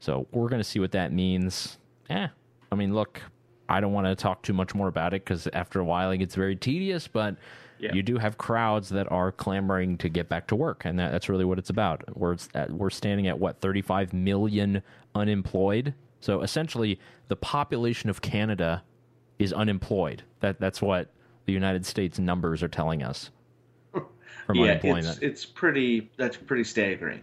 So we're going to see what that means. Eh, I mean, look, I don't want to talk too much more about it because after a while it gets very tedious, but yeah. you do have crowds that are clamoring to get back to work, and that, that's really what it's about. We're, at, we're standing at what, 35 million unemployed? So essentially, the population of Canada is unemployed. That, that's what the United States numbers are telling us from yeah, unemployment. It's, it's pretty, that's pretty staggering.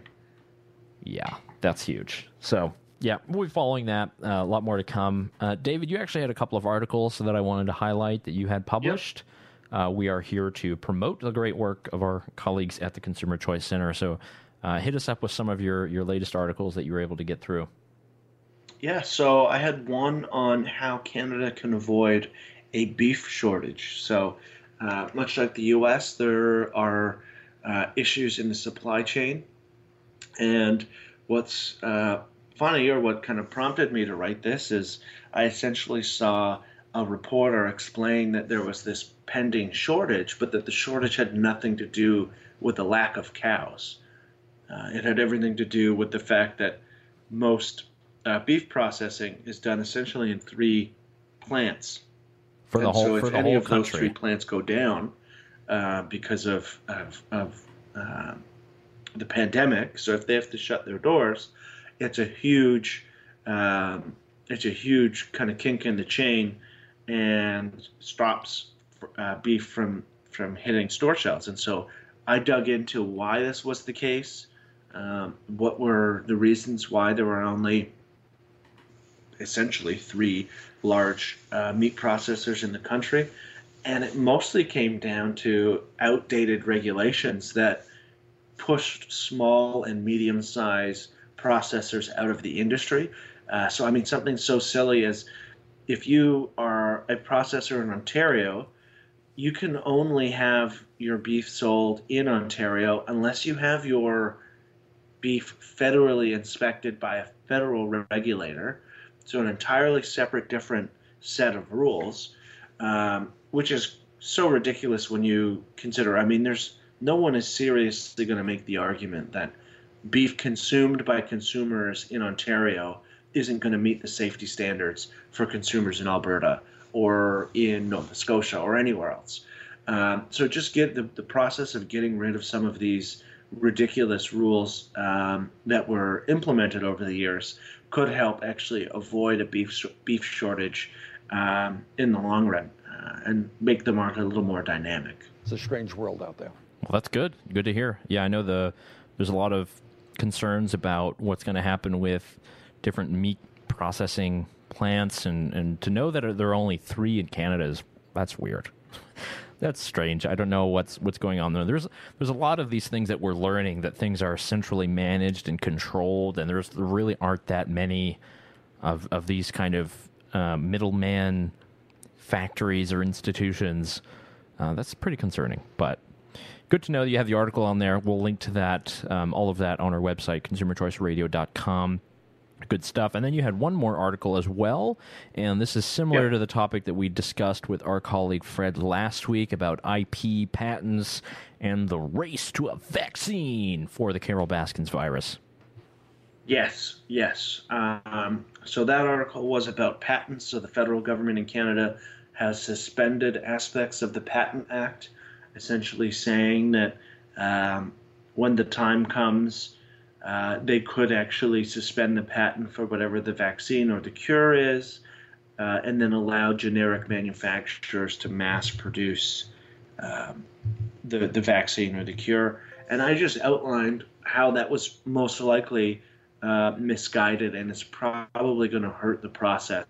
Yeah, that's huge. So yeah, we'll be following that. Uh, a lot more to come. Uh, David, you actually had a couple of articles that I wanted to highlight that you had published. Yep. Uh, we are here to promote the great work of our colleagues at the Consumer Choice Center. So, uh, hit us up with some of your your latest articles that you were able to get through. Yeah, so I had one on how Canada can avoid a beef shortage. So, uh, much like the U.S., there are uh, issues in the supply chain and what's uh, funny, or what kind of prompted me to write this, is I essentially saw a reporter explain that there was this pending shortage, but that the shortage had nothing to do with the lack of cows. Uh, it had everything to do with the fact that most uh, beef processing is done essentially in three plants. For the and whole, so if any of country. those three plants go down uh, because of of, of uh, the pandemic. So if they have to shut their doors, it's a huge, um, it's a huge kind of kink in the chain, and stops uh, beef from from hitting store shelves. And so I dug into why this was the case. Um, what were the reasons why there were only essentially three large uh, meat processors in the country? And it mostly came down to outdated regulations that pushed small and medium sized processors out of the industry. Uh, so, I mean, something so silly as if you are a processor in Ontario, you can only have your beef sold in Ontario unless you have your beef federally inspected by a federal regulator. So, an entirely separate, different set of rules, um, which is so ridiculous when you consider. I mean, there's no one is seriously going to make the argument that beef consumed by consumers in Ontario isn't going to meet the safety standards for consumers in Alberta or in Nova Scotia or anywhere else. Um, so just get the, the process of getting rid of some of these ridiculous rules um, that were implemented over the years could help actually avoid a beef beef shortage um, in the long run uh, and make the market a little more dynamic. It's a strange world out there. Well, that's good. Good to hear. Yeah, I know the there's a lot of concerns about what's going to happen with different meat processing plants, and and to know that there are only three in Canada is that's weird. that's strange. I don't know what's what's going on there. There's there's a lot of these things that we're learning that things are centrally managed and controlled, and there's there really aren't that many of of these kind of uh, middleman factories or institutions. Uh, that's pretty concerning, but good to know that you have the article on there. We'll link to that, um, all of that on our website, consumerchoiceradio.com. Good stuff. And then you had one more article as well. And this is similar yep. to the topic that we discussed with our colleague Fred last week about IP patents and the race to a vaccine for the Carol Baskins virus. Yes, yes. Um, so that article was about patents. So the federal government in Canada has suspended aspects of the Patent Act essentially saying that um, when the time comes uh, they could actually suspend the patent for whatever the vaccine or the cure is, uh, and then allow generic manufacturers to mass produce um, the the vaccine or the cure. And I just outlined how that was most likely uh, misguided, and it's probably going to hurt the process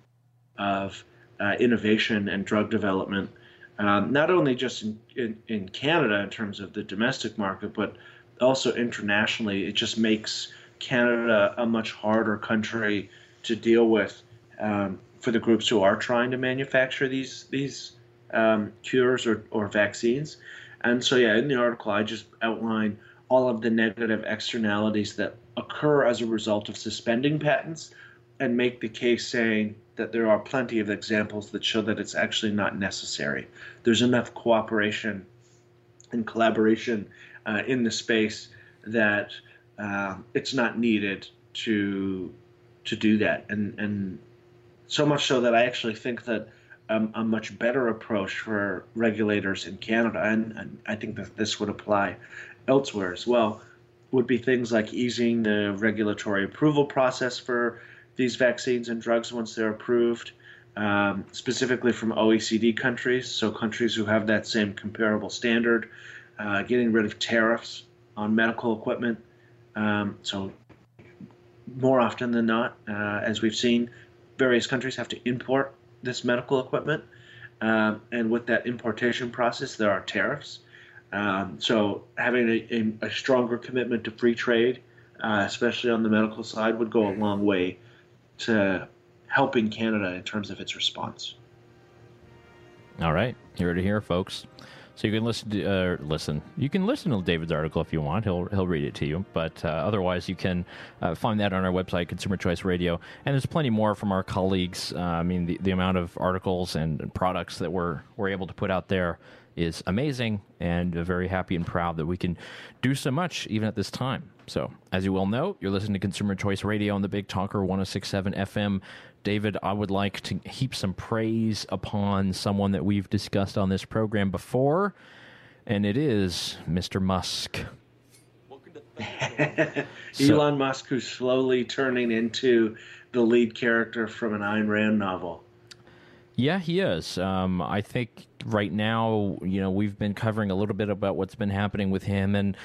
of uh, innovation and drug development, um, not only just in, in, in Canada in terms of the domestic market, but also internationally. It just makes Canada a much harder country to deal with um, for the groups who are trying to manufacture these these um, cures or, or vaccines. And so, yeah, in the article, I just outline all of the negative externalities that occur as a result of suspending patents and make the case saying that there are plenty of examples that show that it's actually not necessary. There's enough cooperation and collaboration uh, in the space that uh, it's not needed to to do that, and and so much so that I actually think that um, a much better approach for regulators in Canada, and, and I think that this would apply elsewhere as well, would be things like easing the regulatory approval process for these vaccines and drugs once they're approved, um, specifically from OECD countries, so countries who have that same comparable standard, uh, getting rid of tariffs on medical equipment. Um, so, more often than not, uh, as we've seen, various countries have to import this medical equipment. Um, and with that importation process, there are tariffs. Um, so having a, a, stronger commitment to free trade, uh, especially on the medical side, would go a long way to helping Canada in terms of its response. All right, ready to hear, folks? So you can listen to uh, listen. You can listen to David's article if you want. He'll he'll read it to you. But uh, otherwise, you can uh, find that on our website, Consumer Choice Radio. And there's plenty more from our colleagues. Uh, I mean, the, the amount of articles and products that we're we're able to put out there is amazing, and very happy and proud that we can do so much even at this time. So, as you well know, you're listening to Consumer Choice Radio on the Big Talker 1067 FM. David, I would like to heap some praise upon someone that we've discussed on this program before, and it is Mr. Musk. Elon Musk, who's slowly turning into the lead character from an Ayn Rand novel. Yeah, he is. Um, I think right now, you know, we've been covering a little bit about what's been happening with him, and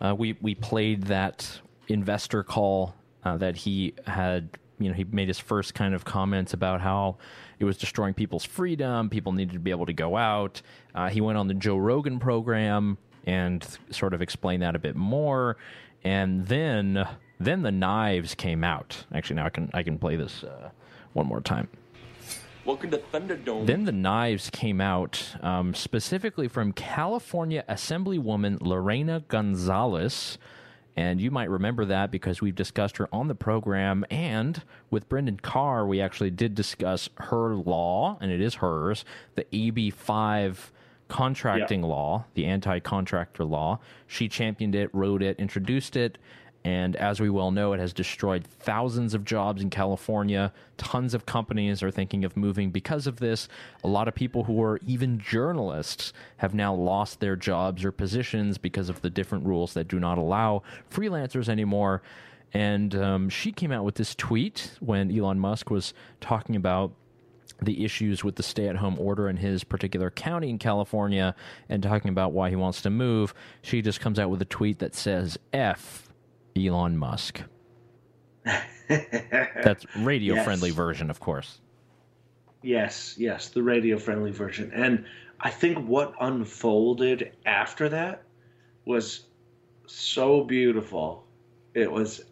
uh, we we played that investor call uh, that he had. You know, he made his first kind of comments about how it was destroying people's freedom. People needed to be able to go out. Uh, he went on the Joe Rogan program and sort of explained that a bit more. And then, then the knives came out. Actually, now I can I can play this uh, one more time. Welcome to Thunderdome. Then the knives came out, um, specifically from California Assemblywoman Lorena Gonzalez. And you might remember that because we've discussed her on the program. And with Brendan Carr, we actually did discuss her law, and it is hers, the AB5 contracting yeah. law, the anti contractor law. She championed it, wrote it, introduced it. And as we well know, it has destroyed thousands of jobs in California. Tons of companies are thinking of moving because of this. A lot of people who are even journalists have now lost their jobs or positions because of the different rules that do not allow freelancers anymore. And um, she came out with this tweet when Elon Musk was talking about the issues with the stay at home order in his particular county in California and talking about why he wants to move. She just comes out with a tweet that says, F Elon Musk. That's radio yes. friendly version, of course. Yes, yes, the radio friendly version. And I think what unfolded after that was so beautiful. It was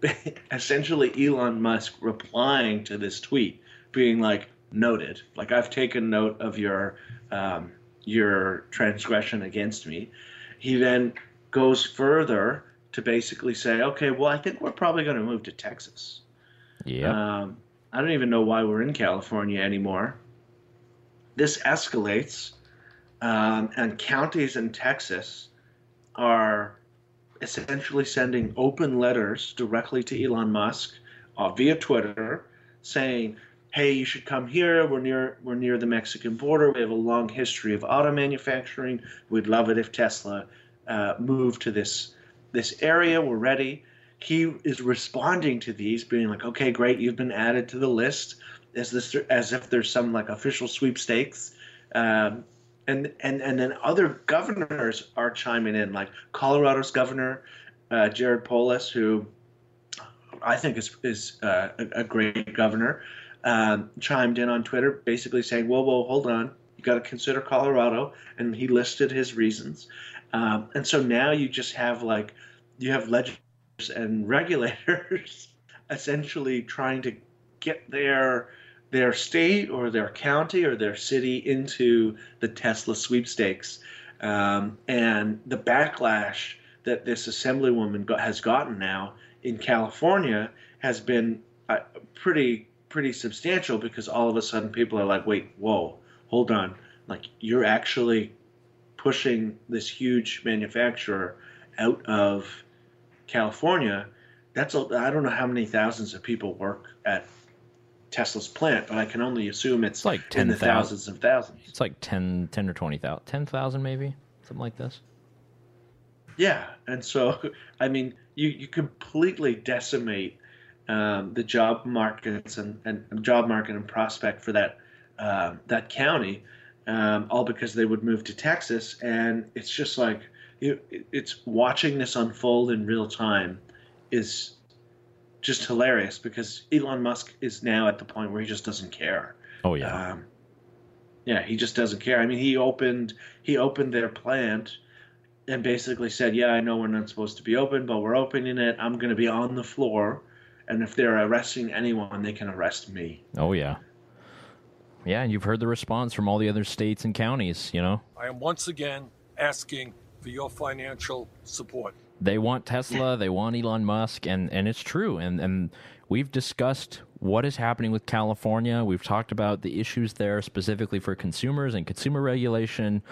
essentially Elon Musk replying to this tweet, being like, "Noted. Like I've taken note of your um, your transgression against me." He then goes further to basically say, okay, well, I think we're probably going to move to Texas. Yeah. Um, I don't even know why we're in California anymore. This escalates, um, and counties in Texas are essentially sending open letters directly to Elon Musk uh, via Twitter, saying, "Hey, you should come here. We're near we're near the Mexican border. We have a long history of auto manufacturing. We'd love it if Tesla uh, moved to this this area. We're ready. he is responding to these, being like, "Okay, great, you've been added to the list." As this, as if there's some like official sweepstakes, um, and and and then other governors are chiming in, like Colorado's governor uh, Jared Polis, who I think is is uh, a, a great governor, um, chimed in on Twitter, basically saying, "Whoa, whoa, hold on, you got to consider Colorado," and he listed his reasons. Um, and so now you just have like you have legislators and regulators essentially trying to get their their state or their county or their city into the Tesla sweepstakes. Um, and the backlash that this assemblywoman got, has gotten now in California has been uh, pretty pretty substantial because all of a sudden people are like, wait, whoa, hold on, like you're actually pushing this huge manufacturer out of California. That's a, I don't know how many thousands of people work at Tesla's plant, but I can only assume it's, It's like in the 10,000. thousands of thousands. It's like 10, 10 or 20,000. 10,000 maybe? Something like this. Yeah, and so I mean, you you completely decimate um, the job markets and, and job market and prospect for that um that county, um, all because they would move to Texas, and it's just like you, it's watching this unfold in real time is just hilarious because Elon Musk is now at the point where he just doesn't care. Oh, yeah. Um, yeah, he just doesn't care. I mean, he opened he opened their plant and basically said, "Yeah, I know we're not supposed to be open, but we're opening it. I'm going to be on the floor, and if they're arresting anyone, they can arrest me." oh, yeah. Yeah, and you've heard the response from all the other states and counties, you know? I am once again asking for your financial support. they want Tesla, they want Elon Musk, and and it's true. And and we've discussed what is happening with California. We've talked about the issues there specifically for consumers and consumer regulation.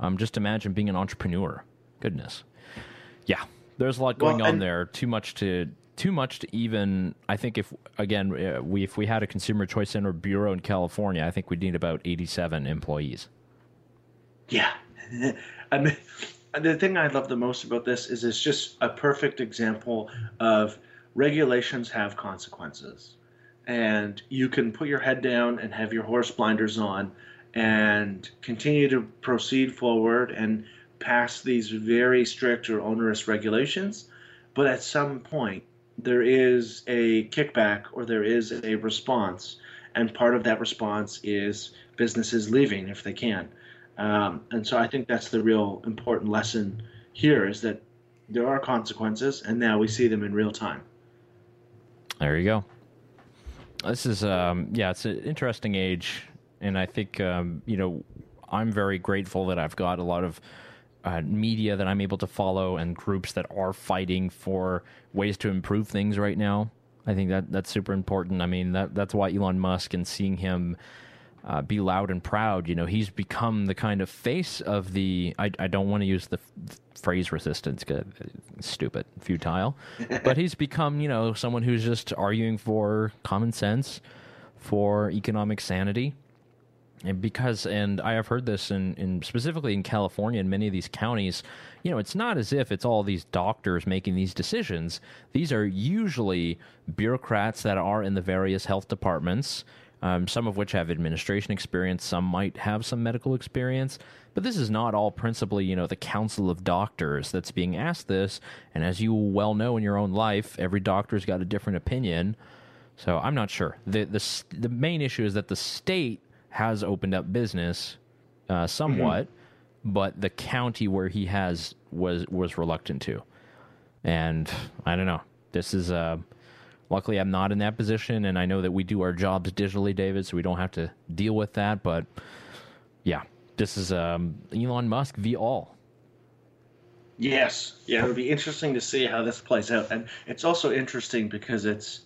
Um, just imagine being an entrepreneur. Goodness, yeah, there's a lot going Well, on there. Too much to too much to even. I think if again uh, we if we had a consumer choice center bureau in California, I think we'd need about 87 employees. Yeah, I mean, the thing I love the most about this is it's just a perfect example of regulations have consequences, and you can put your head down and have your horse blinders on, and continue to proceed forward and pass these very strict or onerous regulations, but at some point there is a kickback or there is a response, and part of that response is businesses leaving if they can. Um, and so I think that's the real important lesson here is that there are consequences, and now we see them in real time. There you go. This is um yeah, it's an interesting age and I think um you know I'm very grateful that I've got a lot of uh, media that I'm able to follow and groups that are fighting for ways to improve things right now. I think that that's super important. I mean that that's why Elon Musk and seeing him uh, be loud and proud. You know, he's become the kind of face of the. I, I don't want to use the f- phrase resistance, 'cause it's stupid, futile, but he's become you know someone who's just arguing for common sense, for economic sanity, and because and I have heard this in, in specifically in California in many of these counties, you know, it's not as if it's all these doctors making these decisions. These are usually bureaucrats that are in the various health departments, um, some of which have administration experience, some might have some medical experience. But this is not all principally, you know, the council of doctors that's being asked this. And as you well know in your own life, every doctor's got a different opinion. So I'm not sure. the the The main issue is that the state has opened up business uh, somewhat, but the county where he has was was reluctant to. And I don't know. This is uh, luckily I'm not in that position, and I know that we do our jobs digitally, David, so we don't have to deal with that. But yeah, this is um, Elon Musk v all. Yes, yeah, it'll be interesting to see how this plays out, and it's also interesting because it's,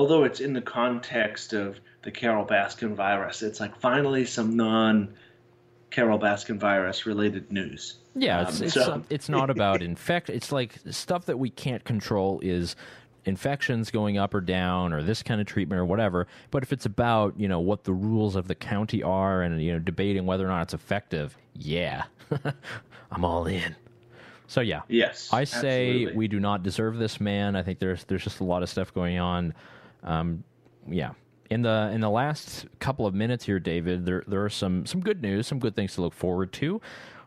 although it's in the context of the Carol Baskin virus, it's like finally some non Carol Baskin virus related news. Yeah, it's Um, it's, so- it's not about infect. It's like stuff that we can't control is infections going up or down or this kind of treatment or whatever. But if it's about you know what the rules of the county are and you know debating whether or not it's effective, yeah, I'm all in. So yeah, Yes, I say absolutely. we do not deserve this man. I think there's there's just a lot of stuff going on. Um, yeah. In the in the last couple of minutes here, David, there there are some some good news, some good things to look forward to.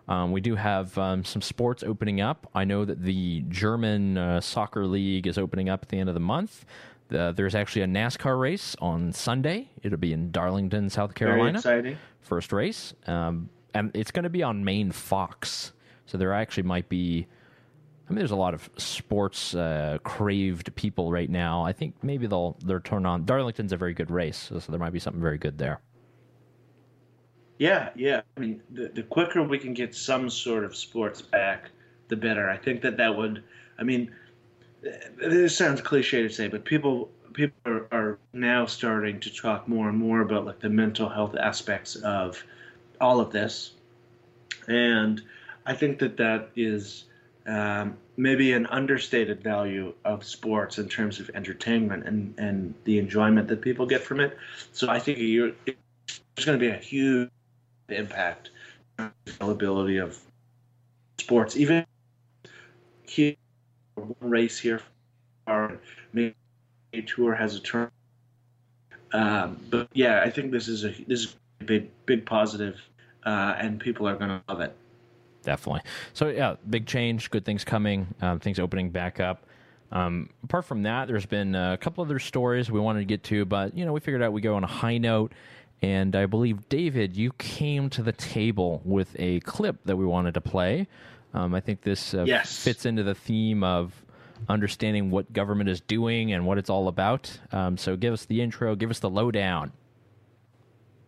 Um, we do have um, some sports opening up. I know that the German uh, soccer league is opening up at the end of the month. The, there's actually a NASCAR race on Sunday. It'll be in Darlington, South Very Carolina exciting. first race, um, and it's going to be on main Fox. So there actually might be. I mean, there's a lot of sports uh, craved people right now. I think maybe they'll they'll turn on. Darlington's a very good race, so, so there might be something very good there. Yeah, yeah. I mean, the, the quicker we can get some sort of sports back, the better. I think that that would. I mean, this sounds cliche to say, but people people are, are now starting to talk more and more about like the mental health aspects of all of this, and I think that that is um, maybe an understated value of sports in terms of entertainment and and the enjoyment that people get from it. So I think there's going to be a huge impact on the availability of sports. Even here, one race here, a tour has a turn. Um, but yeah, I think this is a this is a big big positive, uh, and people are going to love it. Definitely. So yeah, big change, good things coming, um, things opening back up. Um, apart from that, there's been a couple other stories we wanted to get to, but you know we figured out we go on a high note. And I believe David, you came to the table with a clip that we wanted to play. Um, I think this uh, Yes. fits into the theme of understanding what government is doing and what it's all about. Um, so give us the intro, give us the lowdown.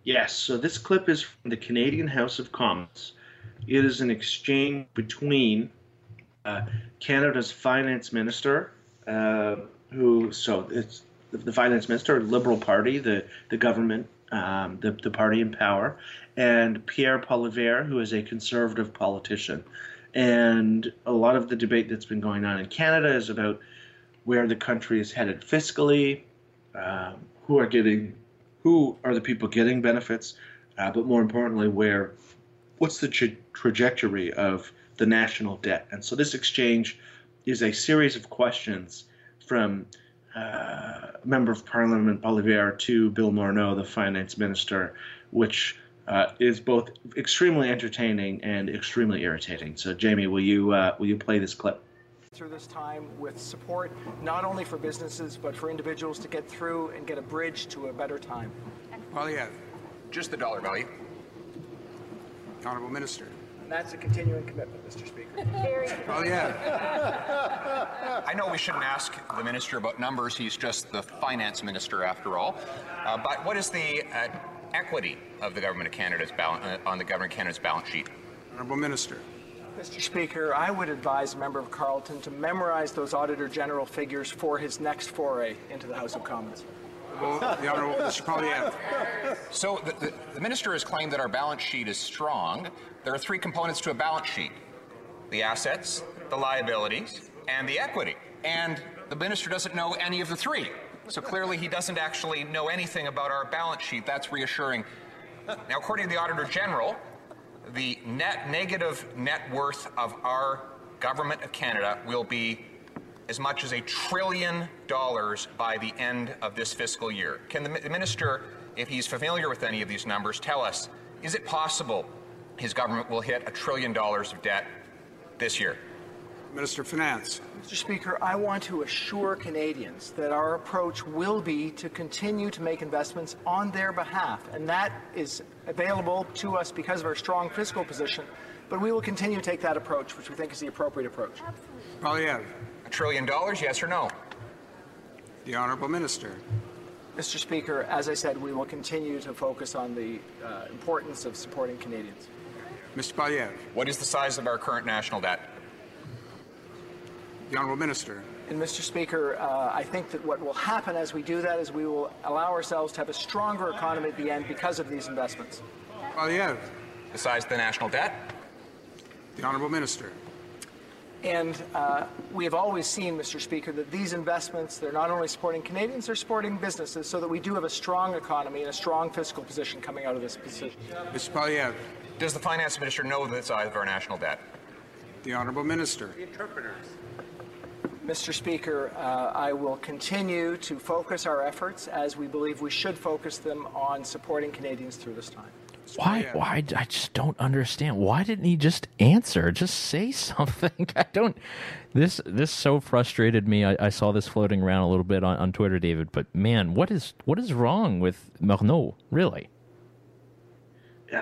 Yes, so this clip is from the Canadian House of Commons. It is an exchange between uh, Canada's finance minister, uh, who, so it's the, finance minister, Liberal Party, the, the government, um, the, the party in power, and Pierre Poilievre, who is a conservative politician. And a lot of the debate that's been going on in Canada is about where the country is headed fiscally, um, who are getting who are the people getting benefits, uh, but more importantly, where what's the tra- trajectory of the national debt? And so this exchange is a series of questions from uh, Member of Parliament Poilievre to Bill Morneau, the finance minister, which uh, is both extremely entertaining and extremely irritating. So, Jamie, will you uh, will you play this clip? through this time with support not only for businesses but for individuals to get through and get a bridge to a better time. Well, yeah, just the dollar value. Honorable Minister. And that's a continuing commitment, Mr. Speaker. Oh yeah. I know we shouldn't ask the minister about numbers. He's just the finance minister, after all. Uh, but what is the uh, equity of the government of Canada's balance uh, on the government of Canada's balance sheet? Honorable Minister. Mr. Speaker, I would advise a member of Carleton to memorize those Auditor General figures for his next foray into the House of Commons. The Honorable. So the, the, the minister has claimed that our balance sheet is strong. There are three components to a balance sheet: the assets, the liabilities, and the equity. And the minister doesn't know any of the three. So clearly, he doesn't actually know anything about our balance sheet. That's reassuring. Now, according to the Auditor General, the net negative net worth of our government of Canada will be as much as a trillion dollars by the end of this fiscal year. Can the minister, if he's familiar with any of these numbers, tell us is it possible his government will hit a trillion dollars of debt this year? Minister of Finance. Mr. Speaker, I want to assure Canadians that our approach will be to continue to make investments on their behalf, and that is available to us because of our strong fiscal position. But we will continue to take that approach, which we think is the appropriate approach. Poilievre. A trillion dollars, yes or no? The Honorable Minister. Mr. Speaker, as I said, we will continue to focus on the uh, importance of supporting Canadians. Mr. Poilievre. What is the size of our current national debt? The Honorable Minister. And Mr. Speaker, uh, I think that what will happen as we do that is we will allow ourselves to have a stronger economy at the end because of these investments. Poilievre. The size of the national debt? The Honorable Minister. And uh, we have always seen, Mr. Speaker, that these investments, they're not only supporting Canadians, they're supporting businesses so that we do have a strong economy and a strong fiscal position coming out of this position. Mr. Poilievre. Does the finance minister know the size of our national debt? The Honorable Minister. The interpreters. Mr. Speaker, uh, I will continue to focus our efforts as we believe we should focus them on supporting Canadians through this time. Why? Why? I just don't understand. Why didn't he just answer? Just say something. I don't. This this so frustrated me. I, I saw this floating around a little bit on, on Twitter, David. But man, what is what is wrong with Morneau? Really?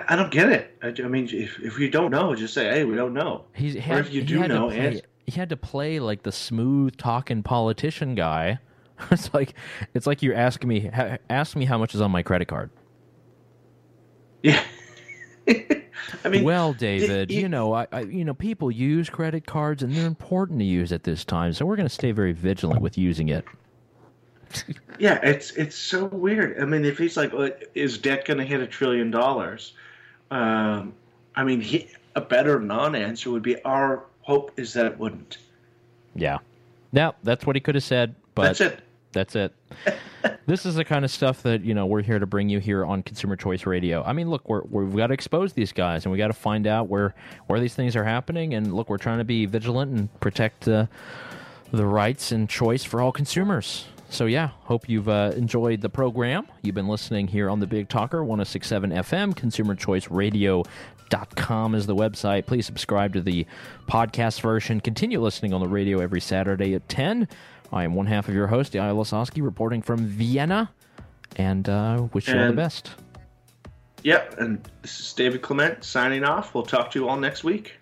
I don't get it. I, I mean, if, if you don't know, just say, "Hey, we don't know." He's or had, if you do know, play, he had to play like the smooth talking politician guy. it's like it's like you're asking me ask me how much is on my credit card. Yeah. I mean, well, David, you- you know, I, I, you know, people use credit cards, and they're important to use at this time. So we're going to stay very vigilant with using it. Yeah, it's it's so weird. I mean, if he's like, "Uh, is debt going to hit a trillion dollars? Um, I mean, he, a better non-answer would be our hope is that it wouldn't. Yeah. Now that's what he could have said, but That's it. That's it. this is the kind of stuff that you know we're here to bring you here on Consumer Choice Radio. I mean, look, we're, we've got to expose these guys, and we got to find out where where these things are happening. And look, we're trying to be vigilant and protect uh, the rights and choice for all consumers. So yeah, hope you've uh, enjoyed the program. You've been listening here on the Big Talker 1067 FM, consumerchoiceradio.com is the website. Please subscribe to the podcast version. Continue listening on the radio every Saturday at 10. I am one half of your host, Yael Ossowski, reporting from Vienna, and uh, wish you all the best. Yep, and this is David Clement signing off. We'll talk to you all next week.